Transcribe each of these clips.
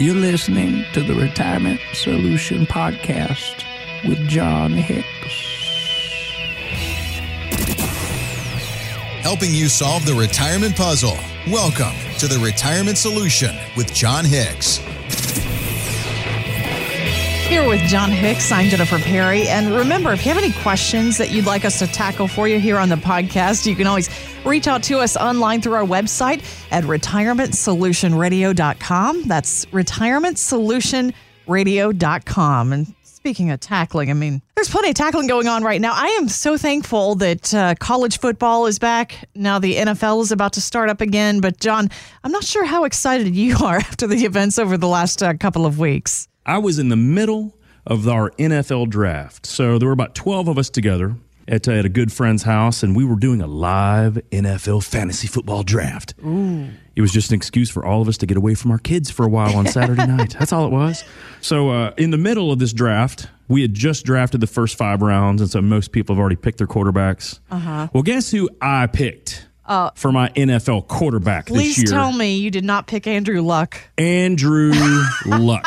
You're listening to the Retirement Solution Podcast with Jon Hicks. Helping you solve the retirement puzzle. Welcome to the Retirement Solution with Jon Hicks. Here with Jon Hicks, I'm Jennifer Perry. And remember, if you have any questions that you'd like us to tackle for you here on the podcast, you can always reach out to us online through our website at retirementsolutionradio.com. That's retirementsolutionradio.com. And speaking of tackling, I mean, there's plenty of tackling going on right now. I am so thankful that uh, college football is back. Now the NFL is about to start up again. But, Jon, I'm not sure how excited you are after the events over the last uh, couple of weeks. I was in the middle of our NFL draft. So there were about 12 of us together at, uh, at a good friend's house, and we were doing a live NFL fantasy football draft. Ooh. It was just an excuse for all of us to get away from our kids for a while on Saturday night. That's all it was. So, uh, in the middle of this draft, we had just drafted the first five rounds, and so most people have already picked their quarterbacks. Uh-huh. Well, guess who I picked? Uh, for my NFL quarterback please this year. Please tell me you did not pick Andrew Luck. Andrew Luck.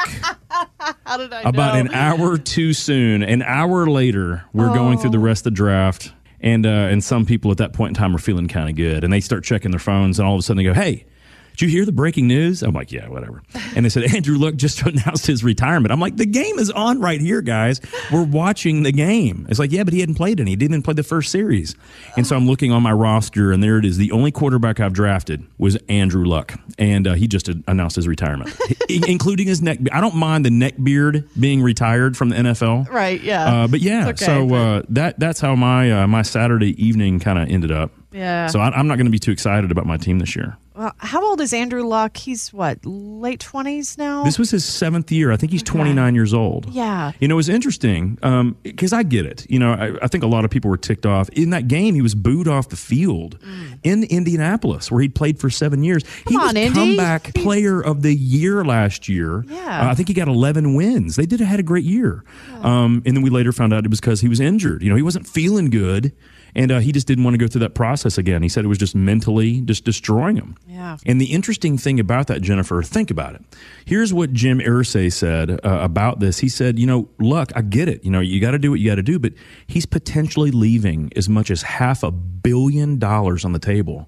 How did I About know? an hour too soon. An hour later, we're Oh. going through the rest of the draft, and uh, and some people at that point in time are feeling kind of good, and they start checking their phones, and all of a sudden they go, "Hey." Did you hear the breaking news? I'm like, yeah, whatever. And they said Andrew Luck just announced his retirement. I'm like, the game is on right here, guys. We're watching the game. It's like, yeah, but he hadn't played any. He didn't even play the first series. And so I'm looking on my roster, and there it is. The only quarterback I've drafted was Andrew Luck, and uh, he just announced his retirement, including his neck. I don't mind the neck beard being retired from the NFL, Right, yeah. Uh, but yeah, okay, so but- uh, that that's how my uh, my Saturday evening kind of ended up. Yeah. So I, I'm not going to be too excited about my team this year. Well, how old is Andrew Luck? He's what, late 20s now? This was his seventh year. I think he's 29 years old. Yeah. You know, it was interesting because I get it. You know, I, I think a lot of people were ticked off. In that game, he was booed off the field in Indianapolis, where he'd played for seven years. he Mm. Was on, Indy. comeback player of the year last year. Yeah. Uh, I think he got 11 wins. They did had a great year. Um, and then we later found out it was because he was injured. You know, he wasn't feeling good. And uh, he just didn't want to go through that process again. He said it was just mentally just destroying him. Yeah. And the interesting thing about that, Jennifer, think about it. Here's what Jim Irsay said uh, about this. He said, you know, look, I get it. You know, you got to do what you got to do, but he's potentially leaving as much as half a billion dollars on the table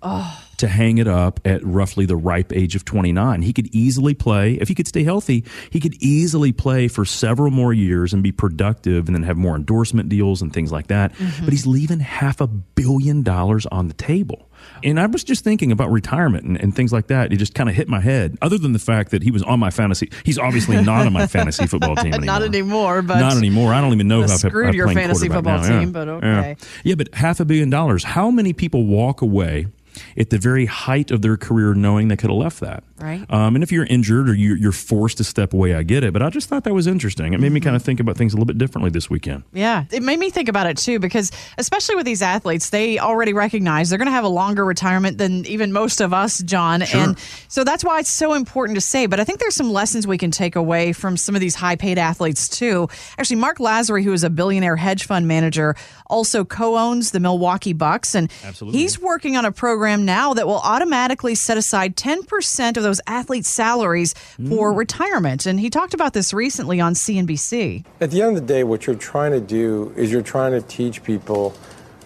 to hang it up at roughly the ripe age of 29. He could easily play, if he could stay healthy, he could easily play for several more years and be productive and then have more endorsement deals and things like that. Mm-hmm. But he's leaving half a billion dollars on the table. And I was just thinking about retirement and, and things like that. It just kind of hit my head. Other than the fact that he was on my fantasy, he's obviously not on my fantasy football team anymore. Not anymore, but not anymore. I don't even know if I've screwed I've your played fantasy football now. team, Yeah. but Yeah. okay. Yeah, but half a billion dollars. How many people walk away at the very height of their career knowing they could have left that? Right. Um, and if you're injured or you're, you're forced to step away, I get it. But I just thought that was interesting. It made me kind of think about things a little bit differently this weekend. Yeah, it made me think about it too because especially with these athletes, they already recognize they're going to have a longer retirement than even most of us, Jon. And so that's why it's so important to say. But I think there's some lessons we can take away from some of these high-paid athletes too. Actually, Marc Lasry, who is a billionaire hedge fund manager, also co-owns the Milwaukee Bucks, and Absolutely. he's working on a program now that will automatically set aside 10% of those athletes' salaries for mm. retirement. And he talked about this recently on CNBC. At the end of the day, what you're trying to do is you're trying to teach people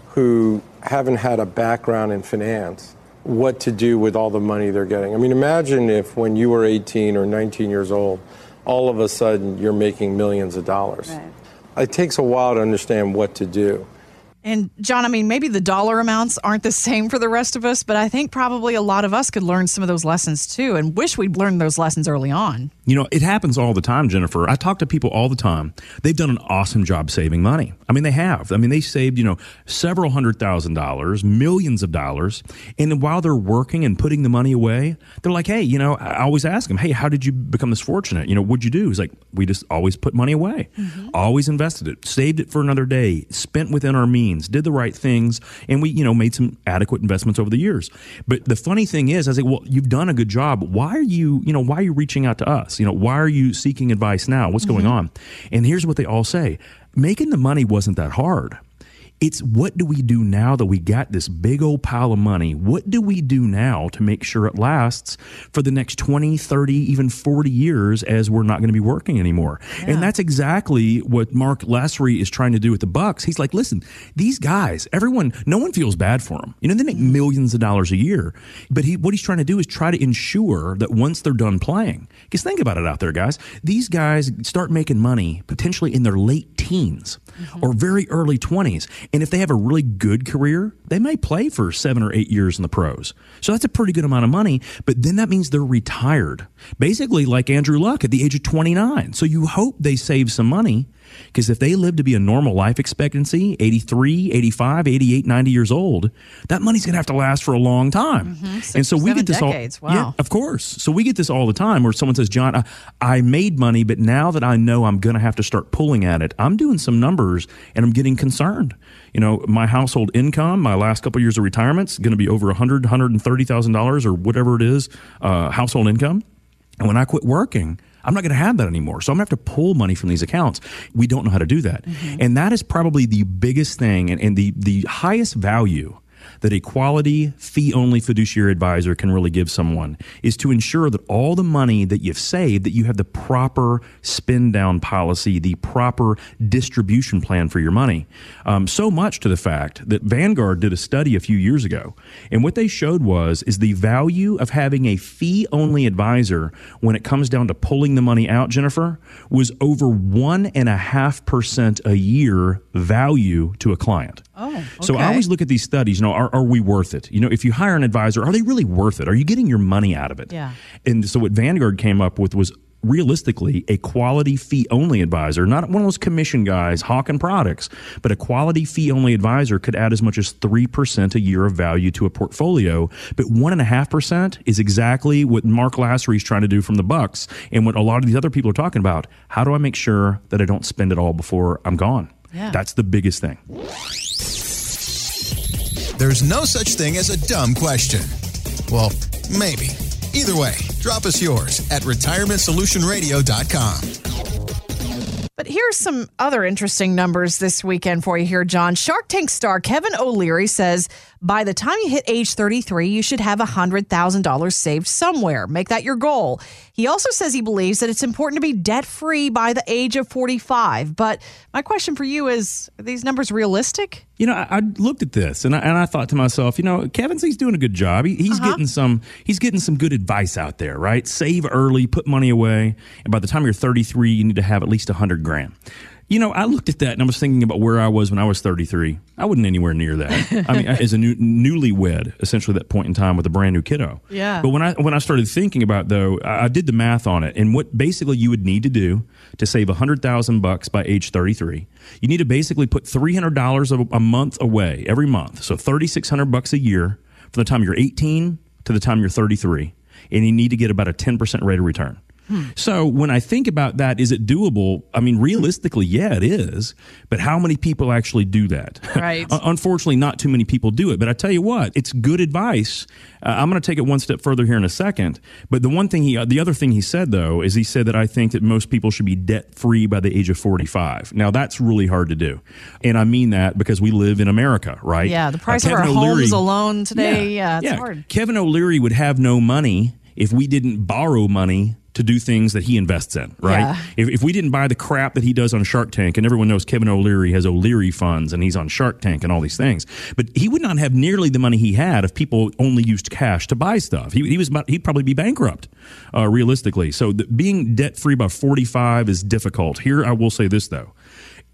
who haven't had a background in finance what to do with all the money they're getting. I mean, imagine if when you were 18 or 19 years old, all of a sudden you're making millions of dollars. It takes a while to understand what to do. And Jon, I mean, maybe the dollar amounts aren't the same for the rest of us, but I think probably a lot of us could learn some of those lessons too and wish we'd learned those lessons early on. You know, it happens all the time, Jennifer. I talk to people all the time. They've done an awesome job saving money. I mean, they have. I mean, they saved, you know, several hundred thousand dollars, millions of dollars. And while they're working and putting the money away, they're like, hey, you know, I always ask them, hey, how did you become this fortunate? You know, what'd you do? He's like, we just always put money away, mm-hmm. always invested it, saved it for another day, spent within our means, did the right things, and we, you know, made some adequate investments over the years. But the funny thing is, I say, well, you've done a good job. Why are you, you know, why are you reaching out to us? You know, why are you seeking advice now? What's going mm-hmm. on? And here's what they all say making the money wasn't that hard. It's what do we do now that we got this big old pile of money? What do we do now to make sure it lasts for the next 20, 30, even 40 years as we're not going to be working anymore? Yeah. And that's exactly what Marc Lasry is trying to do with the Bucks. He's like, listen, these guys, everyone, no one feels bad for them. You know, they make millions of dollars a year. But he, what he's trying to do is try to ensure that once they're done playing, because think about it out there, guys, these guys start making money potentially in their late teens mm-hmm. or very early 20s. And if they have a really good career, they may play for seven or eight years in the pros. So that's a pretty good amount of money. But then that means they're retired, basically like Andrew Luck at the age of 29. So you hope they save some money because if they live to be a normal life expectancy, 83, 85, 88, 90 years old, that money's going to have to last for a long time. Mm-hmm. and so we get this decades. all. Wow. Yeah, of course. So we get this all the time where someone says, Jon, I, I made money, but now that I know I'm going to have to start pulling at it, I'm doing some numbers and I'm getting concerned. You know, my household income, my last couple of years of retirement is going to be over 100, $130,000 or whatever it is, uh, household income. And when I quit working, I'm not going to have that anymore. So I'm going to have to pull money from these accounts. We don't know how to do that. Mm-hmm. And that is probably the biggest thing and, and the, the highest value that a quality fee only fiduciary advisor can really give someone is to ensure that all the money that you've saved that you have the proper spend down policy the proper distribution plan for your money um, so much to the fact that vanguard did a study a few years ago and what they showed was is the value of having a fee only advisor when it comes down to pulling the money out jennifer was over one and a half percent a year value to a client Oh, okay. So I always look at these studies, you know, are, are we worth it? You know, if you hire an advisor, are they really worth it? Are you getting your money out of it? Yeah. And so what Vanguard came up with was realistically a quality fee only advisor, not one of those commission guys hawking products, but a quality fee only advisor could add as much as 3% a year of value to a portfolio. But 1.5% is exactly what Marc Lasry is trying to do from the Bucks and what a lot of these other people are talking about. How do I make sure that I don't spend it all before I'm gone? Yeah. That's the biggest thing. There's no such thing as a dumb question. Well, maybe. Either way, drop us yours at retirementsolutionradio.com. But here's some other interesting numbers this weekend for you here, Jon. Shark Tank star Kevin O'Leary says by the time you hit age 33, you should have $100,000 saved somewhere. Make that your goal. He also says he believes that it's important to be debt free by the age of 45. But my question for you is are these numbers realistic? You know, I, I looked at this and I, and I thought to myself, you know, Kevin's he's doing a good job. He, he's uh-huh. getting some he's getting some good advice out there, right? Save early, put money away, and by the time you're 33, you need to have at least 100 grand. You know, I looked at that and I was thinking about where I was when I was 33. I wasn't anywhere near that. I mean, as a new, newlywed, essentially that point in time with a brand new kiddo. Yeah. But when I when I started thinking about though, I, I did the math on it, and what basically you would need to do to save a hundred thousand bucks by age 33, you need to basically put three hundred dollars a month away every month, so 3,600 bucks a year from the time you're 18 to the time you're 33, and you need to get about a 10% rate of return. So when I think about that, is it doable? I mean, realistically, yeah, it is. But how many people actually do that? Right. Unfortunately, not too many people do it. But I tell you what, it's good advice. Uh, I'm going to take it one step further here in a second. But the one thing he, uh, the other thing he said though, is he said that I think that most people should be debt free by the age of 45. Now that's really hard to do, and I mean that because we live in America, right? Yeah, the price uh, of our O'Leary, homes alone today, yeah, yeah it's yeah. hard. Kevin O'Leary would have no money if we didn't borrow money to do things that he invests in, right? Yeah. If, if we didn't buy the crap that he does on Shark Tank, and everyone knows Kevin O'Leary has O'Leary funds and he's on Shark Tank and all these things, but he would not have nearly the money he had if people only used cash to buy stuff. He, he was he'd probably be bankrupt, uh, realistically. So the, being debt free by 45 is difficult. Here, I will say this though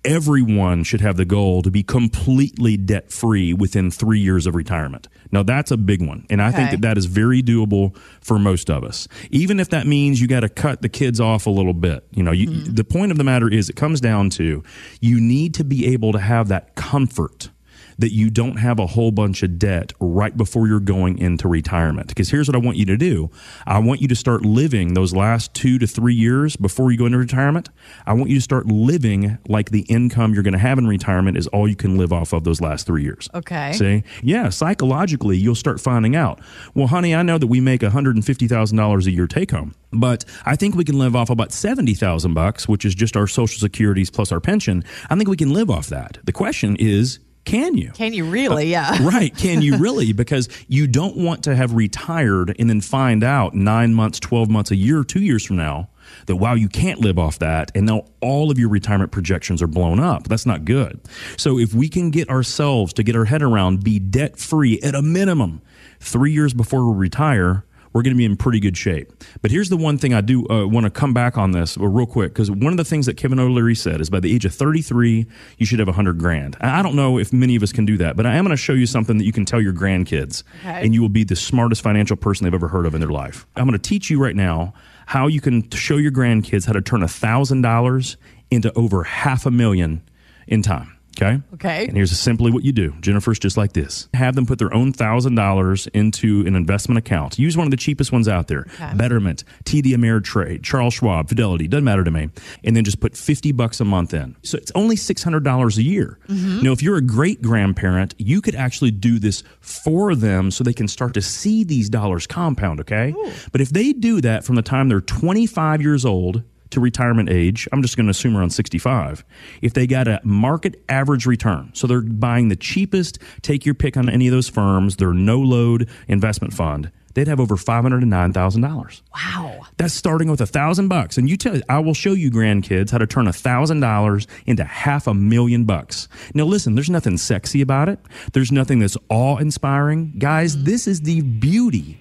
everyone should have the goal to be completely debt free within three years of retirement. Now, that's a big one. And I okay. think that that is very doable for most of us. Even if that means you got to cut the kids off a little bit. You know, you, mm-hmm. the point of the matter is it comes down to you need to be able to have that comfort that you don't have a whole bunch of debt right before you're going into retirement. Because here's what I want you to do I want you to start living those last two to three years before you go into retirement. I want you to start living like the income you're going to have in retirement is all you can live off of those last three years. Okay. See? Yeah, psychologically, you'll start finding out, well, honey, I know that we make $150,000 a year take home but I think we can live off about 70,000 bucks, which is just our social securities plus our pension. I think we can live off that. The question is, Can you? Can you really? Uh, yeah. right. Can you really? Because you don't want to have retired and then find out nine months, 12 months, a year, two years from now that wow, you can't live off that. And now all of your retirement projections are blown up. That's not good. So if we can get ourselves to get our head around, be debt free at a minimum three years before we retire, we're going to be in pretty good shape. But here's the one thing I do uh, want to come back on this real quick because one of the things that Kevin O'Leary said is by the age of 33, you should have 100 grand. I don't know if many of us can do that, but I am going to show you something that you can tell your grandkids, okay. and you will be the smartest financial person they've ever heard of in their life. I'm going to teach you right now how you can show your grandkids how to turn $1,000 into over half a million in time. Okay. Okay. And here's simply what you do. Jennifer's just like this. Have them put their own thousand dollars into an investment account. Use one of the cheapest ones out there. Okay. Betterment, TD Ameritrade, Charles Schwab, Fidelity, doesn't matter to me. And then just put 50 bucks a month in. So it's only $600 a year. Mm-hmm. Now, if you're a great grandparent, you could actually do this for them so they can start to see these dollars compound, okay? Ooh. But if they do that from the time they're 25 years old to retirement age, I'm just going to assume around 65, if they got a market average return, so they're buying the cheapest, take your pick on any of those firms, their no load investment fund, they'd have over $509,000. Wow. That's starting with a thousand bucks. And you tell, I will show you grandkids how to turn a thousand dollars into half a million bucks. Now listen, there's nothing sexy about it. There's nothing that's awe inspiring. Guys, mm-hmm. this is the beauty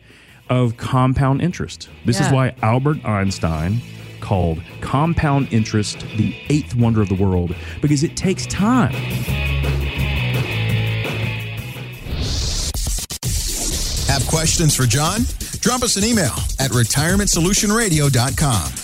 of compound interest. This yeah. is why Albert Einstein called Compound Interest, the eighth wonder of the world, because it takes time. Have questions for Jon? Drop us an email at retirementsolutionradio.com.